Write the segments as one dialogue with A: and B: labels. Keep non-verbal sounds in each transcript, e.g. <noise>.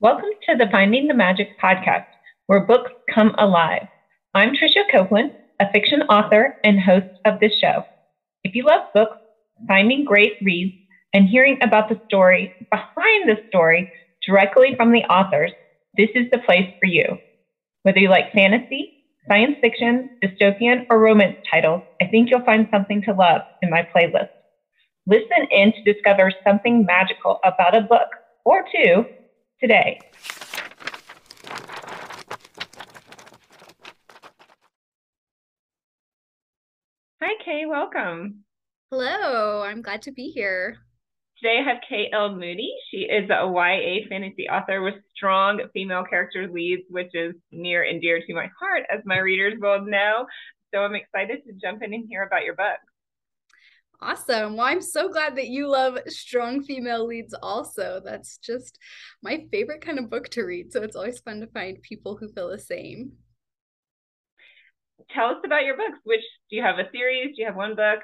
A: Welcome to the Finding the Magic podcast, where books come alive. I'm Tricia Copeland, a fiction author and host of this show. If you love books, finding great reads, and hearing about the story behind the story directly from the authors, this is the place for you. Whether you like fantasy, science fiction, dystopian, or romance titles, I think you'll find something to love in my playlist. Listen in to discover something magical about a book or two today. Hi, Kay. Welcome.
B: Hello. I'm glad to be here.
A: Today I have Kay L. Moody. She is a YA fantasy author with strong female character leads, which is near and dear to my heart, as my readers will know. So I'm excited to jump in and hear about your book.
B: Awesome. Well, I'm so glad that you love strong female leads also. That's just my favorite kind of book to read. So it's always fun to find people who feel the same.
A: Tell us about your books. Which do you have a series? Do you have one book?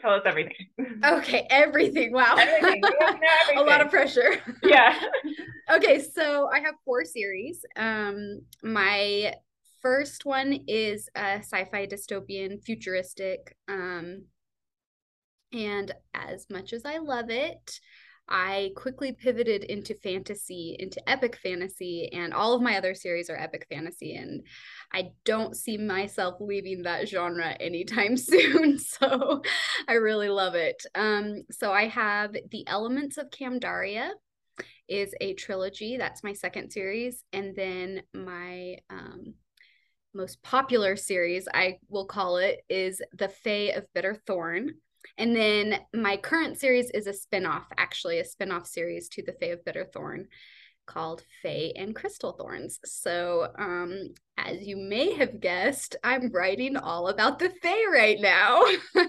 A: Tell us everything. <laughs>
B: Okay, everything. Wow. Everything. everything. <laughs> a lot of pressure. <laughs>
A: Yeah.
B: okay, so I have four series. Um my first one is a sci-fi dystopian futuristic um and as much as I love it, I quickly pivoted into fantasy, into epic fantasy, and all of my other series are epic fantasy. And I don't see myself leaving that genre anytime <laughs> soon. So I really love it. Um, so I have The Elements of Kamdaria is a trilogy. That's my second series. And then my um, most popular series, I will call it, is The Fae of Bitter Thorn. And then my current series is a spin-off, actually a spin-off series to the Fae of Bitter Thorn called Fae and Crystal Thorns. So, um, as you may have guessed, I'm writing all about the Fae right now. <laughs>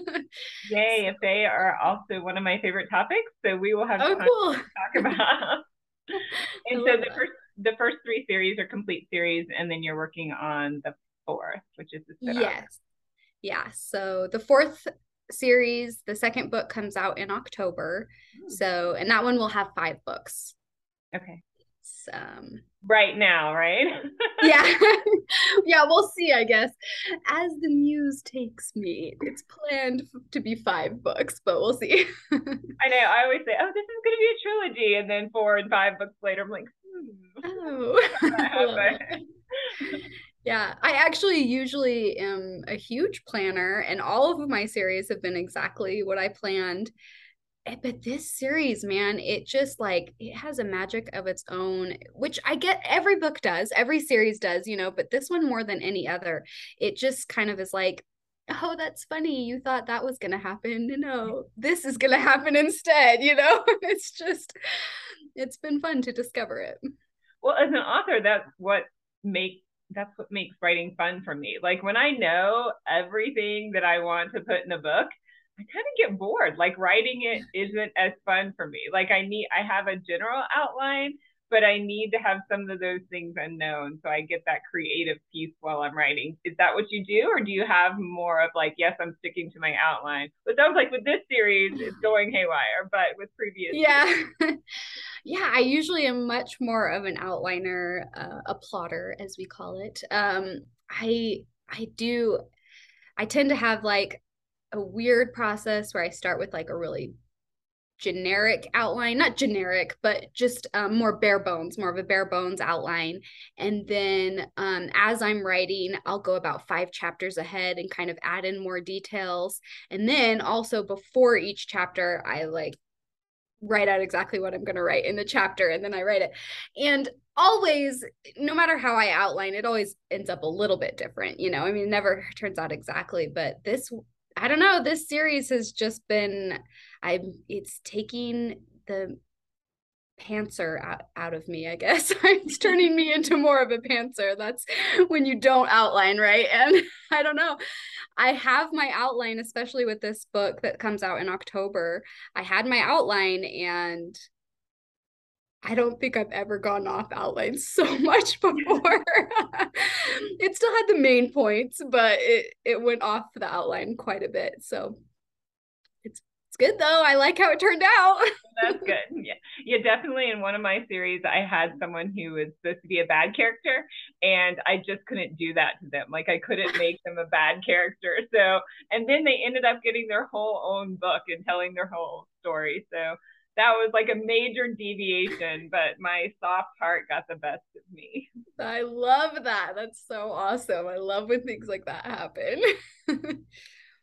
A: Yay! Fae are also one of my favorite topics, so we will have
B: oh, cool. to
A: talk <laughs> about. and so the that. first the first three series are complete series, and then you're working on the fourth, which is the
B: spin-off. yes. Yeah. So the fourth series. The second book comes out in October. Ooh. So, and that one will have five books.
A: Okay.
B: Um,
A: right now, right? <laughs>
B: yeah. <laughs> yeah, we'll see, I guess. As the muse takes me, it's planned to be five books, but we'll see. <laughs>
A: I know. I always say, oh, this is going to be a trilogy. And then four and five books later, I'm like, hmm.
B: Oh. Yeah, I actually usually am a huge planner, and all of my series have been exactly what I planned. Eh, but this series, man, it just like it has a magic of its own, which I get every book does, every series does, you know, but this one more than any other, it just kind of is like, oh, that's funny. You thought that was going to happen. No, this is going to happen instead, <laughs> you know? it's just, it's been fun to discover it.
A: Well, as an author, that's what makes that's what makes writing fun for me. Like when I know everything that I want to put in a book, I kind of get bored. Like writing it isn't as fun for me. Like I need I have a general outline, but I need to have some of those things unknown so I get that creative piece while I'm writing. Is that what you do, or do you have more of like, yes, I'm sticking to my outline? But sounds like with this series, it's <sighs> going haywire, but with previous,
B: yeah, <laughs> yeah, I usually am much more of an outliner, uh, a plotter, as we call it. Um, I I do, I tend to have like a weird process where I start with like a really generic outline not generic but just um, more bare bones more of a bare bones outline. And then um, as i'm writing i'll go about five chapters ahead and kind of add in more details. And then also before each chapter i like write out exactly what i'm going to write in the chapter and then i write it. And always no matter how i outline it always ends up a little bit different you know? I mean never turns out exactly but this I don't know. This series has just been, I'm. It's taking the pantser out, out of me. I guess <laughs> it's turning me into more of a pantser. That's when you don't outline, right? And <laughs> I don't know. I have my outline, especially with this book that comes out in October. I had my outline and I don't think I've ever gone off outline <laughs> so much before. <laughs> it still had the main points, but it it went off the outline quite a bit. So it's it's good though. I like how it turned out. <laughs>
A: That's good. Yeah. Yeah, definitely in one of my series I had someone who was supposed to be a bad character and I just couldn't do that to them. Like I couldn't make them a bad character. So and then they ended up getting their whole own book and telling their whole story. So that was like a major deviation, but my soft heart got the best of me.
B: I love that. That's so awesome. I love when things like that happen. <laughs>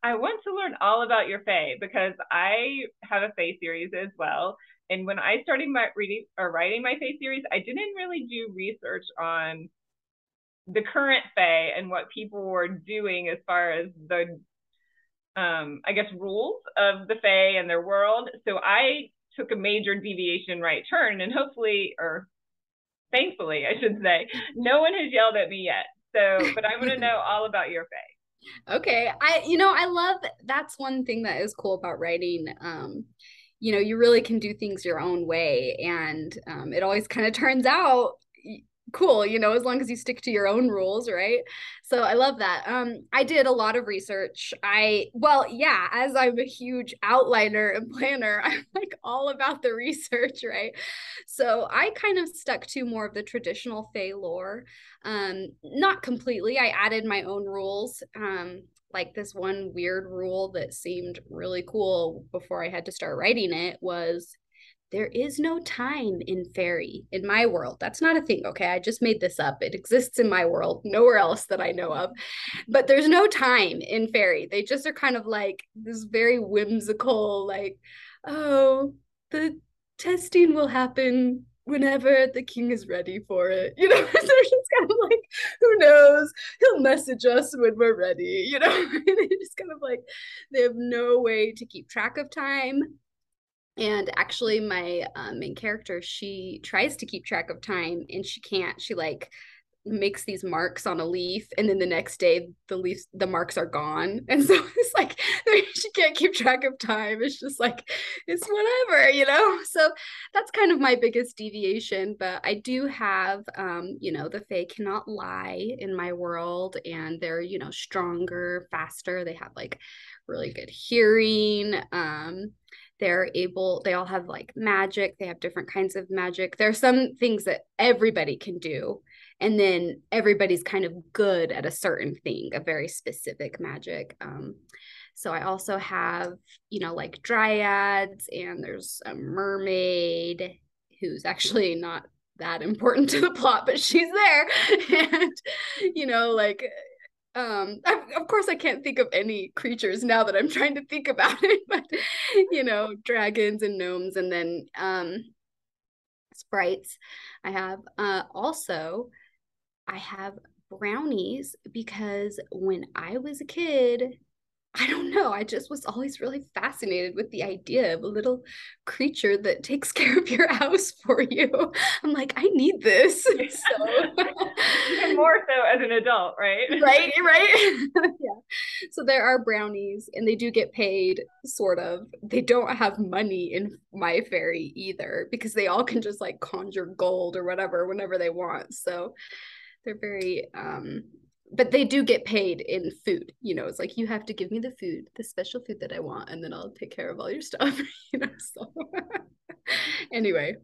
A: I want to learn all about your Fae because I have a Fae series as well. And when I started my reading or writing my Fae series, I didn't really do research on the current Fae and what people were doing as far as the um, I guess rules of the Fae and their world. So I took a major deviation right turn and hopefully or thankfully I should say, no one has yelled at me yet. So but I want to know all about your Fae. <laughs>
B: Okay. I you know, I love that's one thing that is cool about writing. Um, you know, you really can do things your own way. And um, it always kind of turns out cool you know as long as you stick to your own rules right? So i love that. Um i did a lot of research. I well yeah as i'm a huge outliner and planner <laughs> i'm like all about the research right? So i kind of stuck to more of the traditional Fae lore um not completely. I added my own rules um like this one weird rule that seemed really cool before i had to start writing it was there is no time in fairy in my world. That's not a thing, okay? I just made this up. It exists in my world, nowhere else that I know of. But there's no time in fairy. They just are kind of like this very whimsical, like, oh, the testing will happen whenever the king is ready for it. You know, <laughs> so just kind of like, who knows? He'll message us when we're ready, you know? <laughs> they just kind of like, they have no way to keep track of time and actually my uh, main character she tries to keep track of time and she can't. She like makes these marks on a leaf and then the next day the leaves the marks are gone. <laughs> And so it's like <laughs> she can't keep track of time. It's just like it's whatever you know? <laughs> So that's kind of my biggest deviation but i do have um you know the fae cannot lie in my world and they're you know stronger faster. They have like really good hearing um they're able they all have like magic they have different kinds of magic. There are some things that everybody can do and then everybody's kind of good at a certain thing a very specific magic um, so i also have you know like dryads and there's a mermaid who's actually not that important to the plot but she's there. <laughs> And you know like um I, of course i can't think of any creatures now that i'm <laughs> trying to think about it <laughs> but you know dragons and gnomes and then um sprites i have. Uh also i have brownies because when i was a kid I don't know. I just was always really fascinated with the idea of a little creature that takes <laughs> care of your house for you. I'm like, I need this. <laughs> <laughs> So
A: even more so as an adult, right?
B: Right, right. yeah. So there are brownies and they do get paid, sort of. They don't have money in my fairy either because they all can just like conjure gold or whatever whenever they want. So they're very um but they do get paid in food you know it's like you have to give me the food the special food that i want and then i'll take care of all your stuff <laughs> you know so. <laughs> Anyway.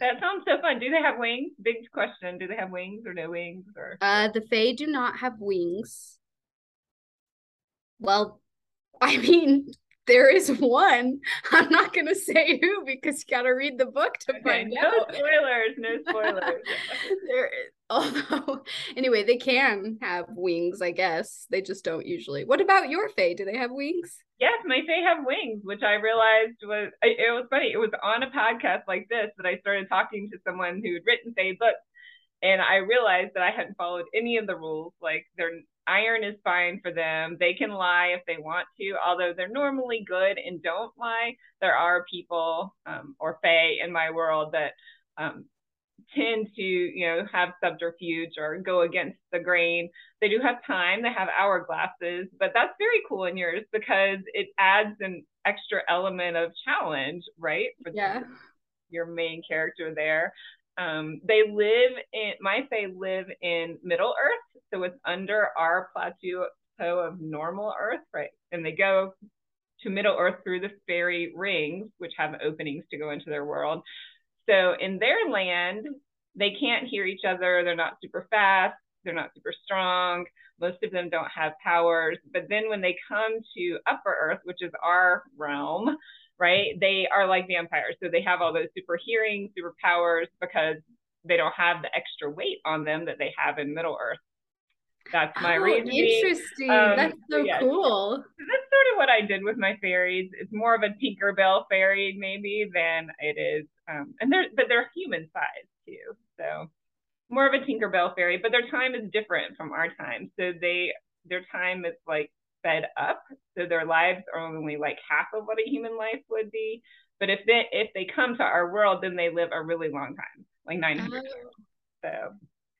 A: That sounds so fun. Do they have wings? Big question. Do they have wings or no wings or?
B: Uh the fae do not have wings. Well <laughs> i mean there is one. <laughs> I'm not gonna say who because you gotta read the book to okay, find
A: no
B: out.
A: No spoilers, no <laughs> spoilers.
B: there although anyway, they can have wings, I guess. They just don't usually. What about your Fae? Do they have wings?
A: Yes, my Fae have wings, which I realized was it was funny. It was on a podcast like this that I started talking to someone who had written Fae books and I realized that I hadn't followed any of the rules. Like their iron is fine for them. They can lie if they want to, although they're normally good and don't lie. There are people um, or fae in my world that um, tend to, you know, have subterfuge or go against the grain. They do have time. They have hourglasses, but that's very cool in yours because it adds an extra element of challenge, right?
B: For yeah.
A: your main character there. Um, they live in Fae live in Middle Earth, so it's under our plateau of normal Earth, right? And they go to Middle Earth through the fairy rings, which have openings to go into their world. So in their land, they can't hear each other. They're not super fast. They're not super strong. Most of them don't have powers. But then when they come to Upper Earth, which is our realm, right, they are like vampires. So they have all those super hearing, super powers because they don't have the extra weight on them that they have in Middle Earth. That's my
B: oh,
A: reason.
B: Interesting. Um, That's so yeah. cool.
A: That's sort of what I did with my fairies. It's more of a Tinkerbell fairy maybe than it is, um, and they're but they're human size too. So more of a Tinkerbell fairy, but their time is different from our time. So they their time is like up. So their lives are only like half of what a human life would be. But if they if they come to our world, then they live a really long time, like 900 years. So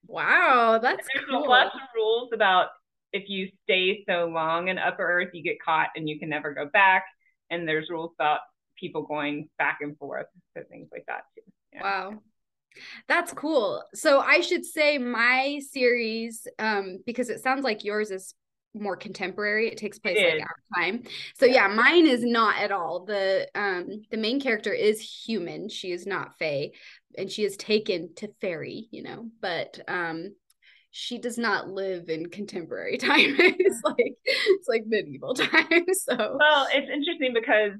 B: wow, that's there's cool.
A: lots of rules about if you stay so long in Upper Earth, you get caught and you can never go back. And there's rules about people going back and forth, so things like that too.
B: Yeah. Wow. That's cool. So I should say my series, um, because it sounds like yours is more contemporary. It takes place it like our time. So yeah. yeah. mine is not at all. The um the main character is human. She is not Fae, and she is taken to fairy, you know, but um she does not live in contemporary <laughs> time. it's like it's like medieval <laughs> time. So
A: well, it's interesting because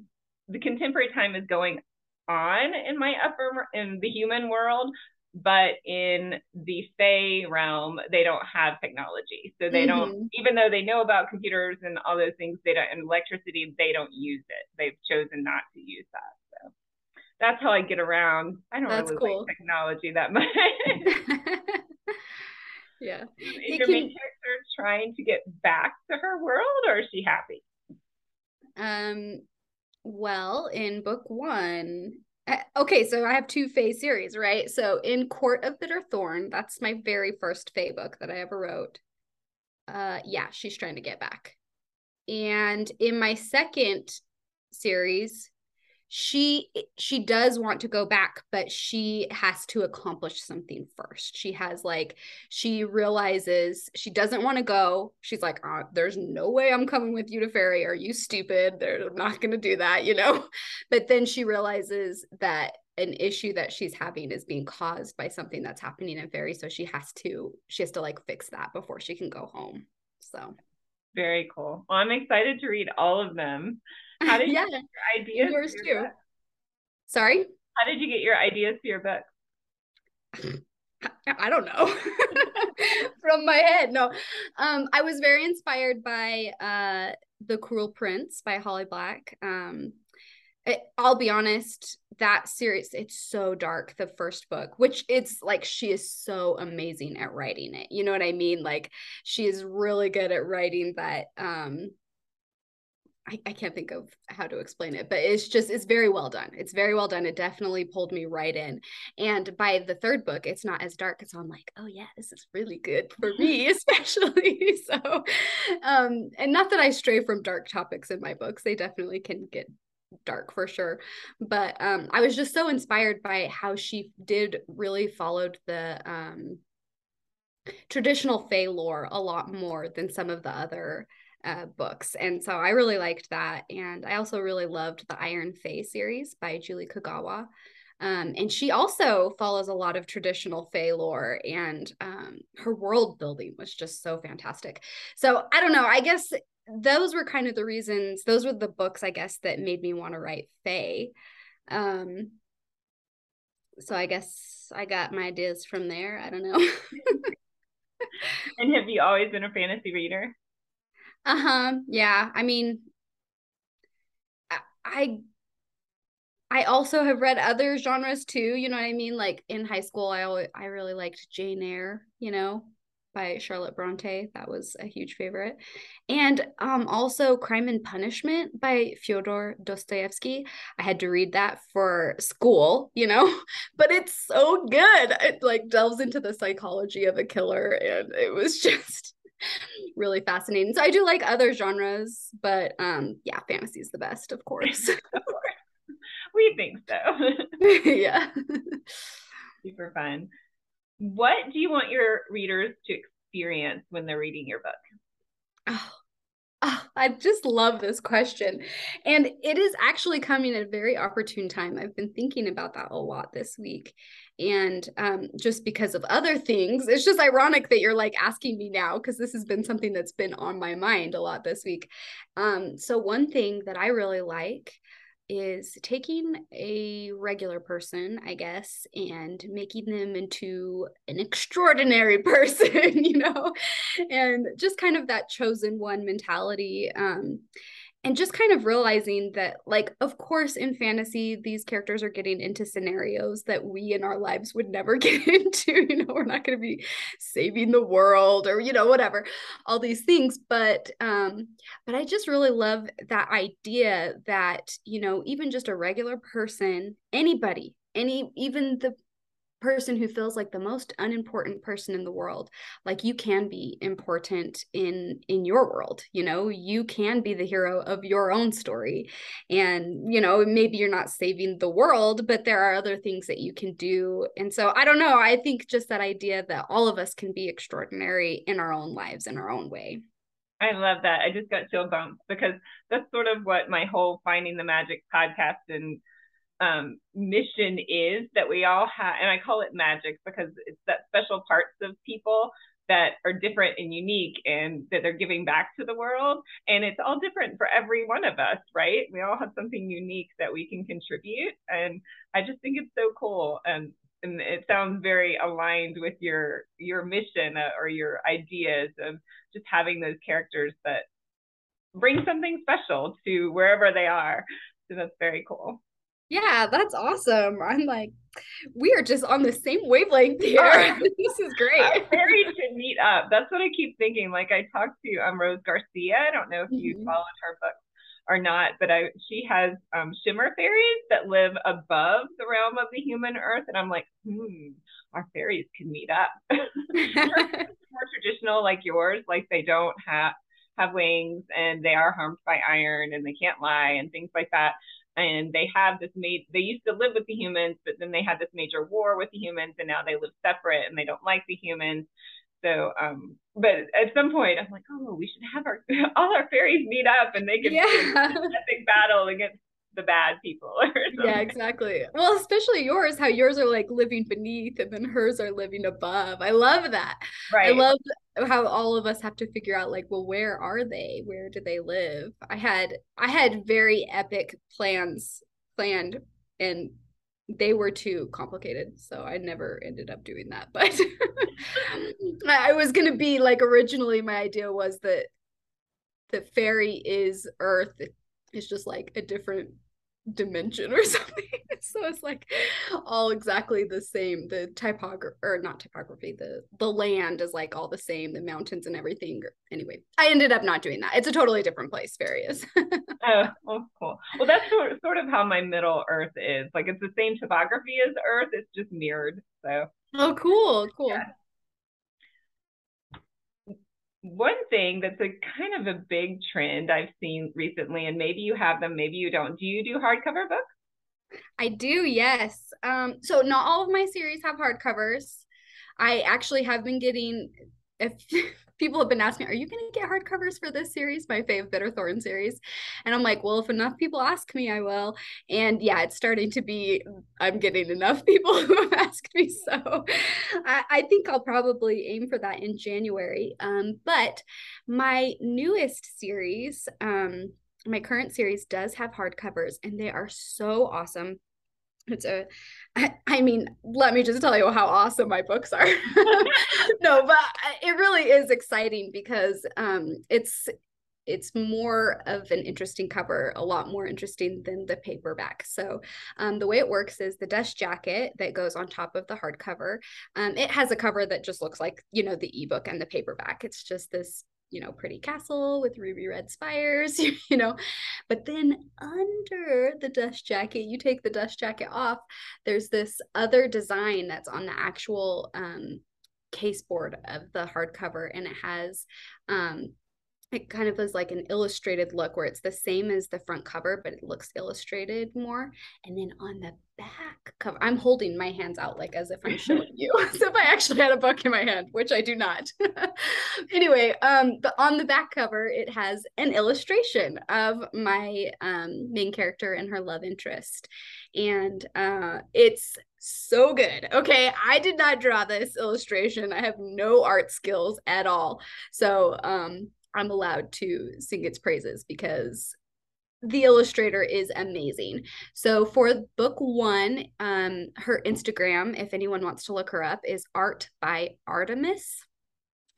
A: the contemporary time is going on in my upper in the human world but in the Fae realm, they don't have technology. So they mm-hmm. don't, even though they know about computers and all those things, they don't, and electricity, they don't use it. They've chosen not to use that. So that's how I get around. I don't that's really cool. like technology that much. <laughs>
B: yeah. <laughs>
A: Is your can... main character trying to get back to her world or is she happy?
B: Um, well, in book one, okay, so I have two Fae series, right? So in Court of Bitter Thorn, that's my very first Fae book that I ever wrote. Uh, yeah, she's trying to get back. And in my second series, she eh, she does want to go back but she has to accomplish something first. She has like she realizes she doesn't want to go. She's like oh, there's no way i'm coming with you to fairy are you stupid? They're not going to do that you know? <laughs> But then she realizes that an issue that she's having is being caused by something that's happening in fairy so she has to she has to like fix that before she can go home so.
A: Very cool. Well i'm excited to read all of them how did yeah. you get your ideas?
B: Yours your too. Book? Sorry?
A: How did you get your ideas for your book?
B: I don't know. <laughs> From my head. No. Um, I was very inspired by uh The Cruel Prince by Holly Black. Um it, I'll be honest, that series, it's so dark, the first book, which it's like she is so amazing at writing it. You know what I mean? Like she is really good at writing that um I, I can't think of how to explain it, but it's just it's very well done. It's very well done. It definitely pulled me right in. And by the third book, it's not as dark. So I'm like, oh yeah, this is really good for <laughs> me, <laughs> especially. <laughs> so um, and not that I stray from dark topics in my books. They definitely can get dark for sure but um i was just so inspired by how she did really followed the um traditional Fae lore a lot more than some of the other uh, books. And so I really liked that. And I also really loved the Iron Fae series by Julie Kagawa. Um, and she also follows a lot of traditional Fae lore, and um, her world building was just so fantastic. So I don't know. I guess those were kind of the reasons. Those were the books, I guess, that made me want to write Fae. Um, so I guess I got my ideas from there. I don't know. <laughs>
A: and have you always been a fantasy reader?
B: Uh-huh. Yeah. I mean, I I also have read other genres too, you know what I mean? Like in high school I always I really liked Jane Eyre, you know, by Charlotte Bronte. That was a huge favorite. And um also Crime and Punishment by Fyodor Dostoevsky. I had to read that for school, you know, <laughs> but it's so good. It like delves into the psychology of a killer and it was <laughs> just <laughs> really fascinating. So I do like other genres, but um yeah, fantasy is the best, of <laughs> course.
A: We think so. <laughs>
B: yeah.
A: Super fun. What do you want your readers to experience when they're reading your book?
B: Oh, I just love this question. And it is actually coming at a very opportune time. I've been thinking about that a lot this week. And um, just because of other things, it's just ironic that you're like asking me now because this has been something that's been on my mind a lot this week. Um, so, one thing that I really like is taking a regular person, I guess, and making them into an extraordinary <laughs> person, you know, and just kind of that chosen one mentality. Um, and just kind of realizing that like of course in fantasy these characters are getting into scenarios that we in our lives would never <laughs> get into you know we're not going to be saving the world or you know whatever all these things but um but i just really love that idea that you know even just a regular person anybody any even the person who feels like the most unimportant person in the world like you can be important in in your world you know you can be the hero of your own story and you know maybe you're not saving the world but there are other things that you can do and so i don't know i think just that idea that all of us can be extraordinary in our own lives in our own way
A: I love that. I just got chill bumps because that's sort of what my whole Finding the Magic podcast and um, mission is that we all have, and I call it magic because it's that special parts of people that are different and unique and that they're giving back to the world. And it's all different for every one of us, right? We all have something unique that we can contribute. And I just think it's so cool. And, and it sounds very aligned with your your mission uh, or your ideas of just having those characters that bring something special to wherever they are. So that's very cool.
B: Yeah, that's awesome. I'm like, we are just on the same wavelength here. Right. <laughs> this is great.
A: I'm Very to meet up. That's what I keep thinking. Like I talked to um, Rose Garcia. I don't know if you mm-hmm. followed her book or not, but I she has um, shimmer fairies that live above the realm of the human earth, and I'm like, hmm, our fairies can meet up. <laughs> more traditional like yours, like they don't have have wings and they are harmed by iron and they can't lie and things like that and they have this made they used to live with the humans but then they had this major war with the humans and now they live separate and they don't like the humans so um but at some point i'm like oh we should have our <laughs> all our fairies meet up and they can yeah. <laughs> a big battle against the bad people <laughs>
B: yeah exactly. Well especially yours how yours are like living beneath and then hers are living above. I love that. Right. i love how all of us have to figure out like well where are they? Where do they live? I had i had very epic plans planned and they were too complicated so i never ended up doing that <laughs> but i was going to be like originally my idea was that the fairy is earth. It's just like a different dimension or <laughs> something. so it's like all exactly the same. The typography or not typography, the the land is like all the same, the mountains and everything. Anyway, I ended up not doing that. It's a totally different place, Various. <laughs>
A: oh, well, cool. Well, that's sort of, sort of how my Middle Earth is. Like it's the same topography as Earth. It's just mirrored. So.
B: Oh, cool, cool. Yeah
A: one thing that's a kind of a big trend I've seen recently, and maybe you have them, maybe you don't. Do you do hardcover books?
B: I do, yes. Um, so not all of my series have hardcovers. I actually have been getting if <laughs> people have been asking, are you going to get hardcovers for this series, my fave Bitterthorn series? And I'm like, well, if enough people ask me, I will. And yeah, it's starting to be, I'm getting enough <laughs> people who have asked me. So I, I think I'll probably aim for that in January. Um, but my newest series, um, my current series does have hardcovers and they are so awesome <laughs> it's mean let me just tell you how awesome my books are <laughs> no but it really is exciting because um it's it's more of an interesting cover, a lot more interesting than the paperback. So um, the way it works is the dust jacket that goes on top of the hardcover. Um, it has a cover that just looks like you know the ebook and the paperback. It's just this you know, pretty castle with ruby red spires, <laughs> you know. But then under the dust jacket, you take the dust jacket off, there's this other design that's on the actual um, case board of the hardcover, and it has um, it kind of is like an illustrated look where it's the same as the front cover, but it looks illustrated more. And then on the back cover, I'm holding my hands out like as if I'm showing <laughs> you, <laughs> as if I actually had a book in my hand, which I do not. <laughs> anyway, um, but on the back cover, it has an illustration of my um, main character and her love interest. And uh, it's so good. Okay, I did not draw this illustration. I have no art skills at all. So, um, I'm allowed to sing its praises because the illustrator is amazing. So for book one, um, her Instagram, if anyone wants to look her up, is Art by Artemis.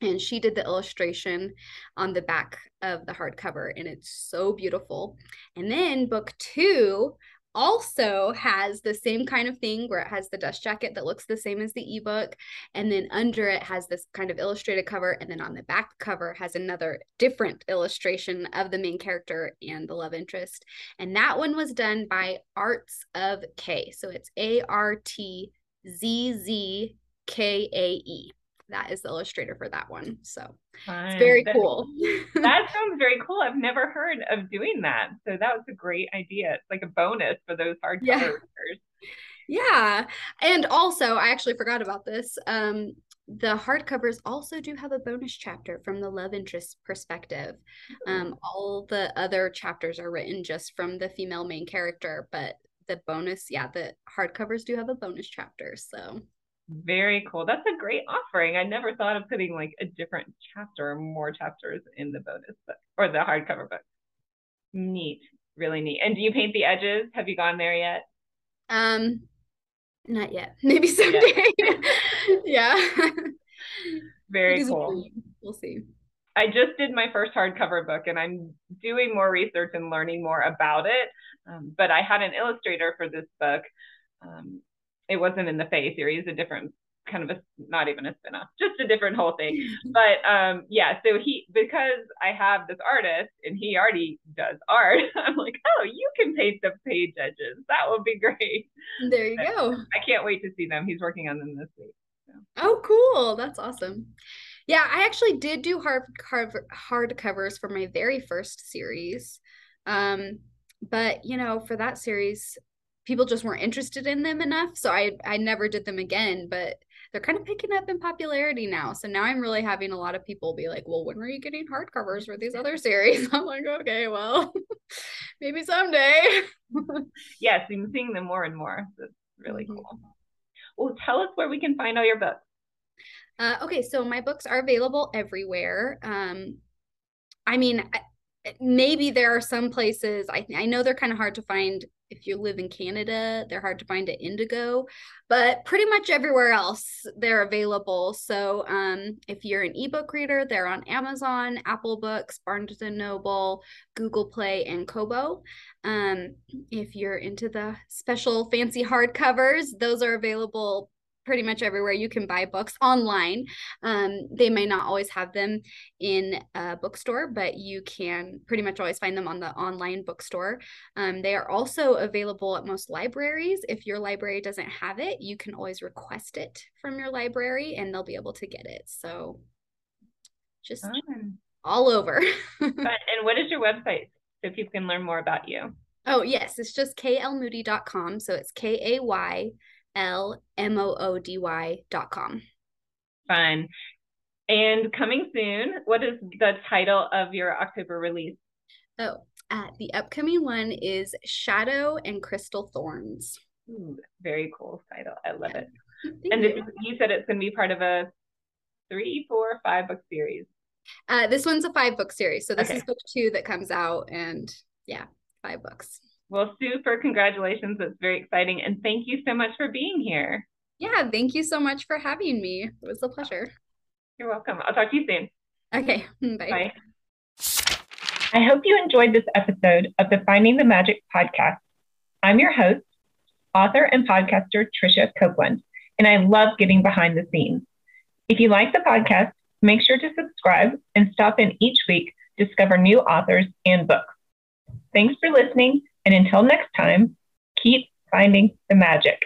B: And she did the illustration on the back of the hardcover, and it's so beautiful. And then book two, also has the same kind of thing where it has the dust jacket that looks the same as the ebook and then under it has this kind of illustrated cover and then on the back cover has another different illustration of the main character and the love interest. And that one was done by arts of k. So it's a r t z z k a e that is the illustrator for that one. So Fun. it's very that, cool. <laughs> <laughs>
A: that sounds very cool. I've never heard of doing that. So that was a great idea. It's like a bonus for those hardcover yeah. readers.
B: Yeah. And also, I actually forgot about this. Um, the hardcovers also do have a bonus chapter from the love interest perspective. Um, all the other chapters are written just from the female main character, but the bonus, yeah, the hardcovers do have a bonus chapter. So
A: very cool. That's a great offering. I never thought of putting like a different chapter or more chapters in the bonus book or the hardcover book. Neat. Really neat. And do you paint the edges? Have you gone there yet?
B: Um not yet. <laughs> Maybe someday. <laughs> yeah.
A: Very cool.
B: We'll see.
A: I just did my first hardcover book and I'm doing more research and learning more about it. Um, but I had an illustrator for this book um, it wasn't in the Fae series, a different kind of a not even a spin-off, just a different whole thing. <laughs> but um yeah, so he because I have this artist and he already does art, <laughs> I'm like, oh, you can paint the page edges. That would be great.
B: There you but go.
A: I can't wait to see them. He's working on them this week.
B: So. Oh, cool. That's awesome. Yeah, I actually did do hard hard hard covers for my very first series. Um, but you know, for that series, people just weren't interested in them enough. So I I never did them again, but they're kind of picking up in popularity now. So now I'm really having a lot of people be like, "Well, when are you getting hardcovers for these other series?" <laughs> I'm like, "Okay, well, <laughs> maybe someday." <laughs>
A: yes, I'm seeing them more and more. That's really mm-hmm. cool. Well, tell us where we can find all your books.
B: Uh, okay, so my books are available everywhere. Um, I mean, maybe there are some places I I know they're kind of hard to find if you live in Canada, they're hard to find at Indigo, but pretty much everywhere else they're available. So um, if you're an ebook reader, they're on Amazon, Apple Books, Barnes and Noble, Google Play, and Kobo. Um, if you're into the special fancy hardcovers, those are available pretty much everywhere you can buy books online. Um, they may not always have them in a bookstore, but you can pretty much always find them on the online bookstore. Um, they are also available at most libraries. If your library doesn't have it, you can always request it from your library and they'll be able to get it. So just all over. <laughs>
A: and what is your website so people can learn more about you?
B: Oh, yes, it's just kaylmoody.com. So it's K A Y L M O O D Y dot com.
A: Fun. And coming soon, what is the title of your October release?
B: Oh, uh, the upcoming one is Shadow and Crystal Thorns.
A: Ooh, very cool title. I love it. <laughs> Thank and you. You said it's going to be part of a three, four, five book series.
B: Uh, this one's a five book series. So this okay. is book two that comes out, and yeah, five books.
A: Well, super congratulations. That's very exciting. And thank you so much for being here.
B: Yeah, thank you so much for having me. It was a pleasure.
A: You're welcome. I'll talk to you soon.
B: Okay, <laughs> bye. Bye.
A: I hope you enjoyed this episode of the Finding the Magic podcast. I'm your host, author and podcaster Tricia Copeland, and I love getting behind the scenes. If you like the podcast, make sure to subscribe and stop in each week to discover new authors and books. Thanks for listening and until next time, keep finding the magic.